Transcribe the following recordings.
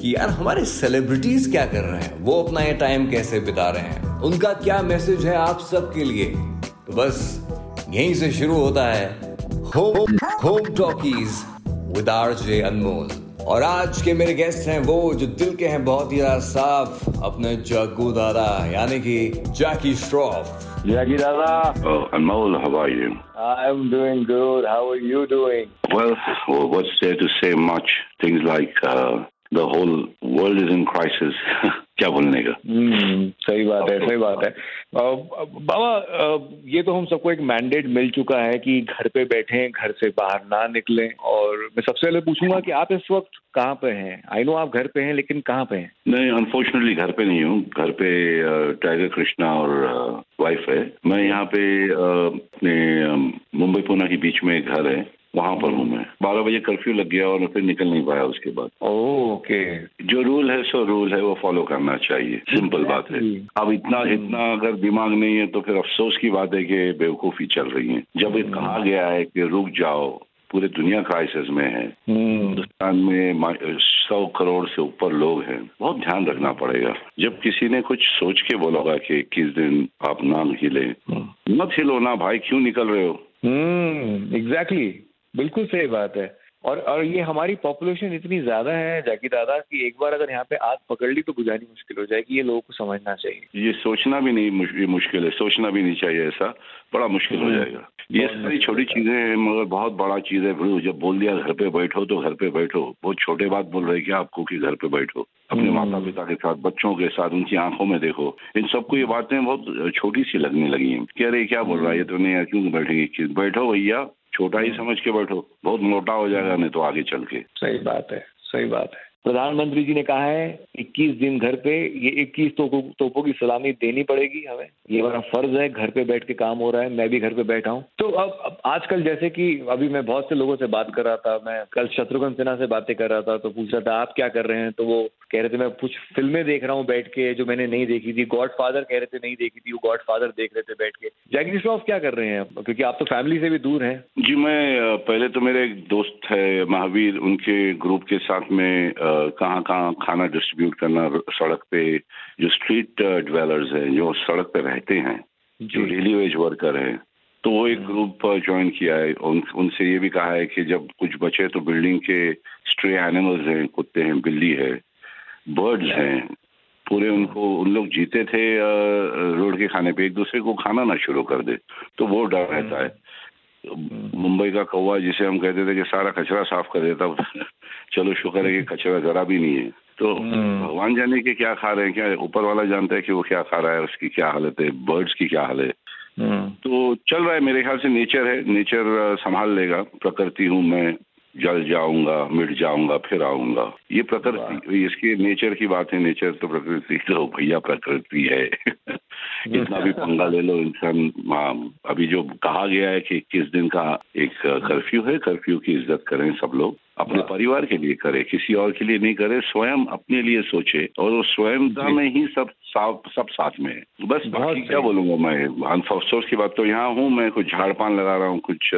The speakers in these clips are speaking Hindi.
कि यार हमारे सेलिब्रिटीज क्या कर रहे हैं वो अपना ये टाइम कैसे बिता रहे हैं उनका क्या मैसेज है आप सबके लिए तो बस यहीं से शुरू होता है home home talkies with R J Anmol और आज के मेरे गेस्ट हैं वो जो दिल के हैं बहुत ही ज़्यादा साफ़ अपने जग्गू दादा यानी कि Jackie Shroff Oh, Anmol, how are you? I'm doing good. How are you doing? Well, well, what's there to say much? Things like uh, the whole world is in crisis. क्या बोलने का? हम्म सही बात है सही बात है। बाबा ये तो हम सबको एक मैंडेट मिल चुका है कि घर पे बैठें घर से बाहर ना निकलें और मैं सबसे पहले पूछूँगा कि आप इस वक्त कहाँ पे हैं? आई नो आप घर पे हैं लेकिन कहाँ पे हैं? नहीं अनफॉर्चुनेटली घर पे नहीं हूँ। घर पे टाइगर कृष्णा और वाइफ है। मैं यहाँ पे अपने मुंबई पुणे के बीच में एक घर है। वहाँ पर हूँ मैं। बारह बजे कर्फ्यू लग गया और फिर निकल नहीं पाया उसके बाद। ओके। जो रूल है सो रूल है वो फॉलो करना चाहिए। सिंपल बात है। अब इतना इतना अगर दिमाग नहीं है तो फिर अफसोस की बात है कि बेवकूफ़ी चल रही है। जब ये कहा गया है कि रुक जाओ पूरे दुनिया क्राइसिस में है। हम्म। हिंदुस्तान में सौ करोड़ से ऊपर लोग हैं। बहुत ध्यान रखना पड़ेगा। जब किसी ने कुछ सोच के बोला होगा कि इक्कीस दिन आप ना हिले मत हिलो ना भाई क्यों निकल रहे हो? हम्म एग्जैक्टली बिल्कुल सही बात है। और और ये हमारी पॉपुलेशन इतनी ज़्यादा है जाकी दादा कि एक बार अगर यहाँ पे आग पकड़ ली तो बुझानी मुश्किल हो जाएगी ये लोगों को समझना चाहिए। ये सोचना भी नहीं मुश- ये मुश्किल है सोचना भी नहीं चाहिए ऐसा बड़ा मुश्किल हो जाएगा। ये सारी छोटी चीज़ें हैं मगर बहुत बड़ा चीज़ है जब बोल दिया घर पे बैठो तो घर पे बैठो। बहुत छोटे बात बोल रहे हैं कि आपको कि घर पे बैठो। अपने माता पिता के साथ बच्चों के साथ उनकी आँखों में देखो। इन सबको ये बातें बहुत छोटी सी लगने लगी हैं कि अरे क्या बोल रहा है? ये तो नहीं क्यों बैठेगी बैठो भैया। छोटा ही समझ के बैठो बहुत मोटा हो जाएगा नहीं तो आगे चल के। सही बात है सही बात है। प्रधानमंत्री जी ने कहा है 21 दिन घर पे ये 21 तोपों तोपों की सलामी देनी पड़ेगी हमें। ये हमारा फ़र्ज़ है घर पे बैठ के काम हो रहा है मैं भी घर पे बैठा हूँ। तो अब, अब आजकल जैसे कि अभी मैं बहुत से लोगों से बात कर रहा था मैं कल शत्रुघ्न सिन्हा से बातें कर रहा था तो पूछ रहा था आप क्या कर रहे हैं? तो वो कह रहे थे मैं कुछ फ़िल्में देख रहा हूँ बैठ के जो मैंने नहीं देखी थी। गॉड फादर कह रहे थे नहीं देखी थी वो गॉड फादर देख रहे थे बैठ के। जैकी श्रॉफ क्या कर रहे हैं? क्योंकि आप तो फैमिली से भी दूर हैं। जी मैं पहले तो मेरे एक दोस्त है महावीर उनके ग्रुप के साथ में कहाँ कहाँ खाना डिस्ट्रीब्यूट करना सड़क पे जो स्ट्रीट ड्वेलर्स हैं जो सड़क पे रहते हैं जो। डेली वेज वर्कर हैं तो वो एक ग्रुप ज्वाइन किया है। उन, उनसे ये भी कहा है कि जब कुछ बचे तो बिल्डिंग के स्ट्रे एनिमल्स हैं कुत्ते हैं बिल्ली है बर्ड्स हैं पूरे उनको उन लोग जीते थे रोड के खाने पे। एक दूसरे को खाना ना शुरू कर दे तो वो डर रहता है। मुंबई का कौवा जिसे हम कहते थे कि सारा कचरा साफ़ कर देता चलो शुक्र है कि कचरा जरा भी नहीं है। तो हम्म। भगवान जाने के क्या खा रहे हैं? क्या ऊपर वाला जानता है कि वो क्या खा रहा है? उसकी क्या हालत है? बर्ड्स की क्या हालत है? हम्म। तो चल रहा है मेरे ख्याल से नेचर है। नेचर संभाल लेगा। प्रकृति हूँ मैं। जल जाऊँगा मिट जाऊँगा फिर आऊँगा। ये प्रकृति इसके नेचर की बात है। नेचर तो प्रकृति तो भैया प्रकृति है। इतना भी पंगा ले लो इंसान हाँ, अभी जो कहा गया है कि इक्कीस दिन का एक कर्फ्यू है कर्फ्यू की इज़्ज़त करें सब लोग अपने परिवार के लिए करे किसी और के लिए नहीं करे स्वयं अपने लिए सोचे और वो स्वयंता में ही सब सब साथ में है। बस बाकी क्या बोलूँगा मैं अफसोस की बात तो यहाँ हूँ मैं कुछ झाड़ पान लगा रहा हूँ कुछ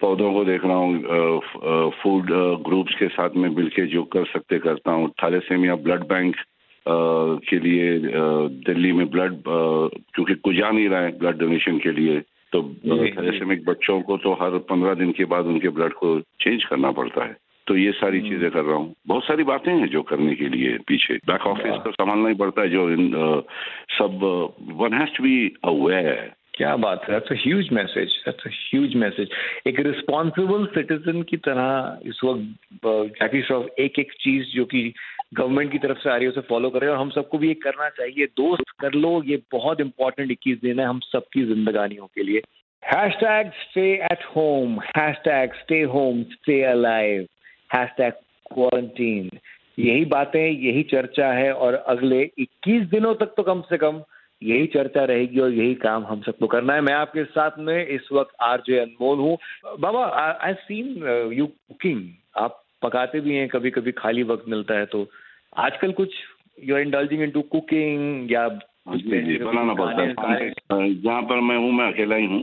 पौधों को देख रहा हूँ फ़ूड ग्रुप्स के साथ में मिलके जो कर सकते करता हूँ। थैलेसेमिया ब्लड बैंक के लिए दिल्ली में ब्लड क्योंकि कुछ जा नहीं रहा है ब्लड डोनेशन के लिए तो थैलेसेमिक बच्चों को तो हर पंद्रह दिन के बाद उनके ब्लड को चेंज करना पड़ता है। तो ये सारी चीज़ें कर रहा हूँ। बहुत सारी बातें हैं जो करने के लिए पीछे। बैक ऑफ़िस तो संभालना ही पड़ता है जो इन सब one has to be aware क्या बात है। That's a huge message that's a huge message एक रिस्पॉन्सिबल सिटीजन की तरह इस वक्त जैकी श्रॉफ एक एक चीज़ जो कि गवर्नमेंट की तरफ़ से आ रही है, उसे फॉलो कर और हम सबको भी ये करना चाहिए। दोस्त, कर लो, ये बहुत इंपॉर्टेंट इक्कीस दिन है हम सबकी जिंदगानियों के लिए। Hashtag stay at home hashtag stay home stay alive hashtag quarantine यही बातें, यही चर्चा है और अगले 21 दिनों तक तो कम से कम यही चर्चा रहेगी और यही काम हम सबको करना है। मैं आपके साथ में इस वक्त आरजे अनमोल हूँ। बाबा आई सीन यू कुकिंग आप पकाते भी हैं कभी कभी खाली वक्त मिलता है तो आजकल कुछ you are indulging into cooking या जी जी बनाना पड़ता है। जहाँ पर मैं हूँ मैं अकेला ही हूँ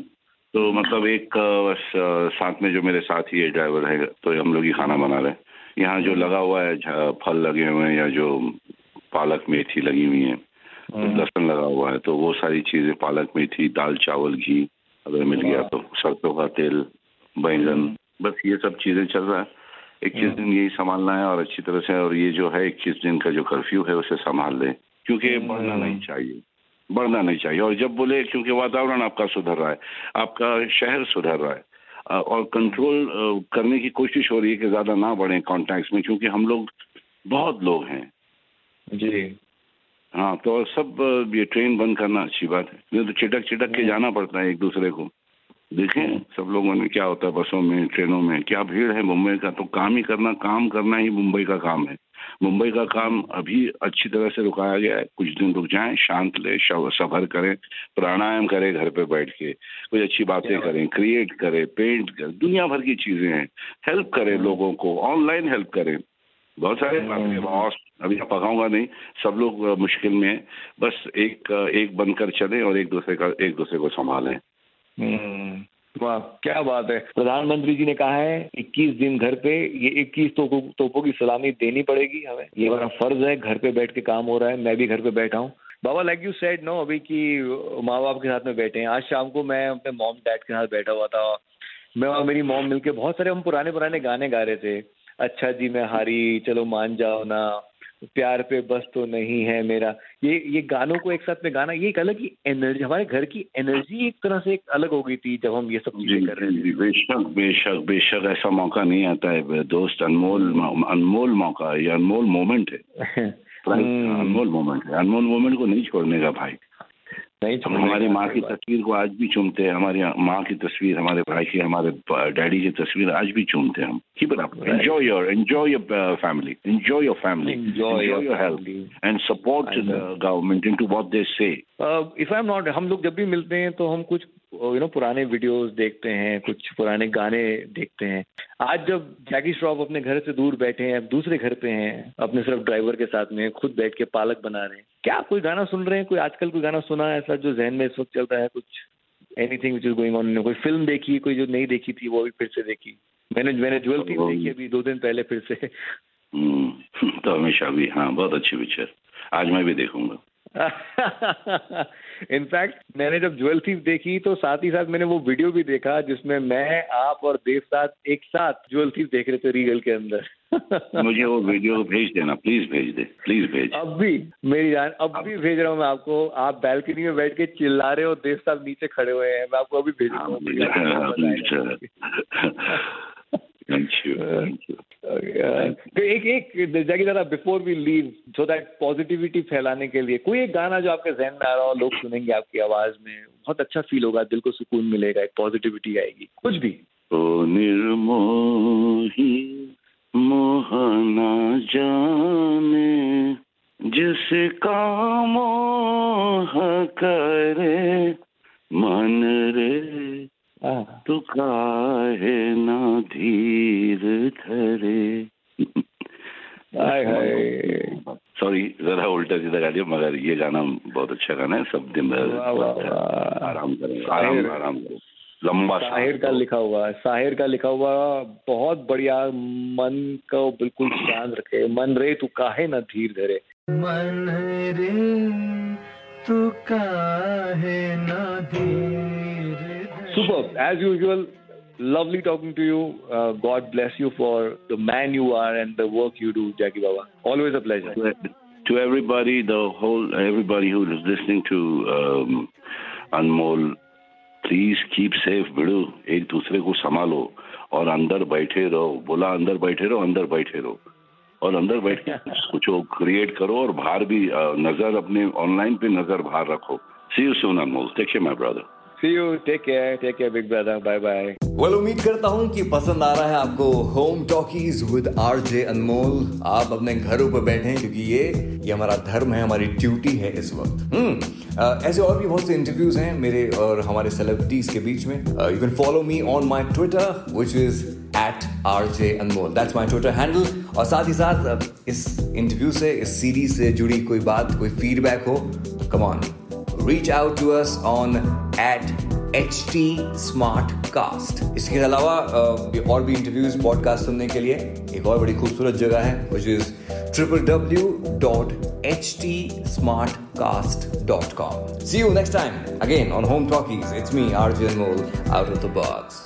तो मतलब एक बस साथ में जो मेरे साथी है ड्राइवर है तो हम लोग ही खाना बना रहे हैं। यहाँ जो लगा हुआ है फल लगे हुए हैं या जो पालक मेथी लगी हुई है तो लहसुन लगा हुआ है तो वो सारी चीज़ें पालक मेथी दाल चावल घी अगर मिल गया तो सरसों का तेल बैंगन बस ये सब चीज़ें चल रहा है। इक्कीस दिन यही संभालना है और अच्छी तरह से और ये जो है इक्कीस दिन का जो कर्फ्यू है उसे संभाल लें क्योंकि ये बढ़ना नहीं चाहिए बढ़ना नहीं चाहिए। और जब बोले क्योंकि वातावरण आपका सुधर रहा है आपका शहर सुधर रहा है और कंट्रोल करने की कोशिश हो रही है कि ज़्यादा ना बढ़े कॉन्टैक्ट्स में क्योंकि हम लोग बहुत लोग हैं। जी। हाँ तो सब ये ट्रेन बंद करना अच्छी बात है। नहीं तो चिटक चिटक के जाना पड़ता है एक दूसरे को। देखें सब लोगों ने क्या होता है बसों में ट्रेनों में क्या भीड़ है मुंबई का? तो काम ही करना काम करना ही मुंबई का काम है। मुंबई का काम अभी अच्छी तरह से रुकाया गया है। कुछ दिन रुक जाएँ शांत ले सफ़र करें प्राणायाम करें घर पे बैठ के। कुछ अच्छी बातें करें क्रिएट करें पेंट करें दुनिया भर की चीज़ें हैं। हेल्प करें लोगों को ऑनलाइन हेल्प करें। बहुत सारे बातें अभी पकाऊँगा नहीं सब लोग मुश्किल में हैं। बस एक एक बनकर चलें और एक दूसरे का एक दूसरे को संभालें। वाह, क्या बात है। प्रधानमंत्री जी ने कहा है 21 दिन घर पे, ये 21 तोपों तोपों की सलामी देनी पड़ेगी हमें। ये हमारा फ़र्ज़ है, घर पे बैठ के काम हो रहा है, मैं भी घर पे बैठा हूँ। बाबा लाइक यू सेड नो अभी कि माँ बाप के साथ में बैठे हैं। आज शाम को मैं अपने मॉम डैड के साथ बैठा हुआ था। मैं और मेरी मॉम मिलके बहुत सारे हम पुराने पुराने गाने गा रहे थे। अच्छा जी, मैं हारी, चलो मान जाओ ना। प्यार पे बस तो नहीं है मेरा। ये ये गानों को एक साथ में गाना ये एक अलग ही एनर्जी हमारे घर की एनर्जी एक तरह से एक अलग हो गई थी जब हम ये सब चीज़ें कर रहे जी, बेशक बेशक बेशक ऐसा मौका नहीं आता है। दोस्त अनमोल अनमोल मौका है ये अनमोल मोमेंट है। हम्म, अनमोल मोमेंट है। अनमोल मोमेंट को नहीं छोड़ने का भाई। नहीं हम हमारी माँ की तस्वीर को आज भी चूमते हैं हमारी माँ की तस्वीर हमारे भाई की हमारे डैडी की तस्वीर आज भी चूमते हैं हम। Keep it up. Enjoy your enjoy your family enjoy your family enjoy your health and support. Government into what they say if I am not हम लोग जब भी मिलते हैं तो हम कुछ यू नो पुराने वीडियोस देखते हैं कुछ पुराने गाने देखते हैं। आज जब जैकी श्रॉफ अपने घर से दूर बैठे हैं अब दूसरे घर पे हैं अपने सिर्फ़ ड्राइवर के साथ में खुद बैठ के पालक बना रहे हैं क्या कोई गाना सुन रहे हैं? कोई आजकल कोई गाना सुना है ऐसा जो जहन में इस वक्त चल रहा है? कुछ anything which is going on कोई फ़िल्म देखी कोई जो नहीं देखी थी वो भी फिर से देखी। मैंने मैंने ज्वेल थी देखी अभी दो दिन पहले फिर से। हम्म, तो हमेशा भी हाँ बहुत अच्छी पिक्चर आज मैं भी देखूँगा। इनफैक्ट मैंने जब ज्वेल थीफ देखी तो साथ ही साथ मैंने वो वीडियो भी देखा जिसमें मैं आप और देव साथ एक साथ ज्वेल थीफ देख रहे थे रीगल के अंदर। मुझे वो वीडियो भेज देना प्लीज़ भेज दे प्लीज़ भेज अब भी मेरी जान अब अब भी भेज रहा हूँ मैं आपको। आप बैल्कनी में बैठ के चिल्ला रहे हो देव साहब नीचे खड़े हुए हैं। मैं आपको अभी भेज हाँ, एक एक जगह दादा before we leave so that positivity फैलाने के लिए, कोई एक गाना जो आपके जहन में आ रहा हो, लोग सुनेंगे आपकी आवाज़ में, बहुत अच्छा फील होगा, दिल को सुकून मिलेगा, एक पॉजिटिविटी आएगी, कुछ भी। ओ निर्मोही, मोहना जाने, जिस कामों करे, मन रे तो काहे ना धीर धरे? हाय हाय। सॉरी जरा उल्टा सीधा गा दिया मगर ये गाना बहुत अच्छा गाना है सब दिन वाह। आराम करें आराम आराम करो। लंबा साहिर का लिखा हुआ है साहिर का लिखा हुआ बहुत बढ़िया मन को बिल्कुल शांत रखे। मन रे तू काहे ना धीर धरे? मन रे तू काहे ना धरे। Superb. As usual, lovely talking to you. Uh, God bless you for the man you are and the work you do, Jackie Baba. Always a pleasure. to everybody, the whole everybody who is listening to um, Anmol, please keep safe बिड़ू एक दूसरे को संभालो और अंदर बैठे रहो बोला अंदर बैठे रहो अंदर बैठे रहो और अंदर बैठ के कुछ क्रिएट करो और बाहर भी अ, नजर अपने ऑनलाइन पे नजर बाहर रखो see you soon Anmol take care my brother See you. Take care. Take care, big brother. Bye bye. Well उम्मीद करता हूँ कि पसंद आ रहा है आपको home talkies with RJ Anmol आप अपने घरों पर बैठे हैं क्योंकि ये ये हमारा धर्म है हमारी ड्यूटी है इस वक्त हम्म ऐसे और भी बहुत से इंटरव्यूज़ हैं मेरे और हमारे सेलिब्रिटीज के बीच में you can follow me on my Twitter which is at R J Anmol that's my Twitter handle और साथ ही साथ इस इंटरव्यू से इस सीरीज़ से जुड़ी कोई बात कोई फीडबैक हो come on reach out to us on at Smartcast इसके अलावा और भी इंटरव्यूज़ पॉडकास्ट सुनने के लिए एक और बड़ी खूबसूरत जगह है which is triple W dot H T Smartcast dot com see you next time again on home talkies it's me R Anmol out of the box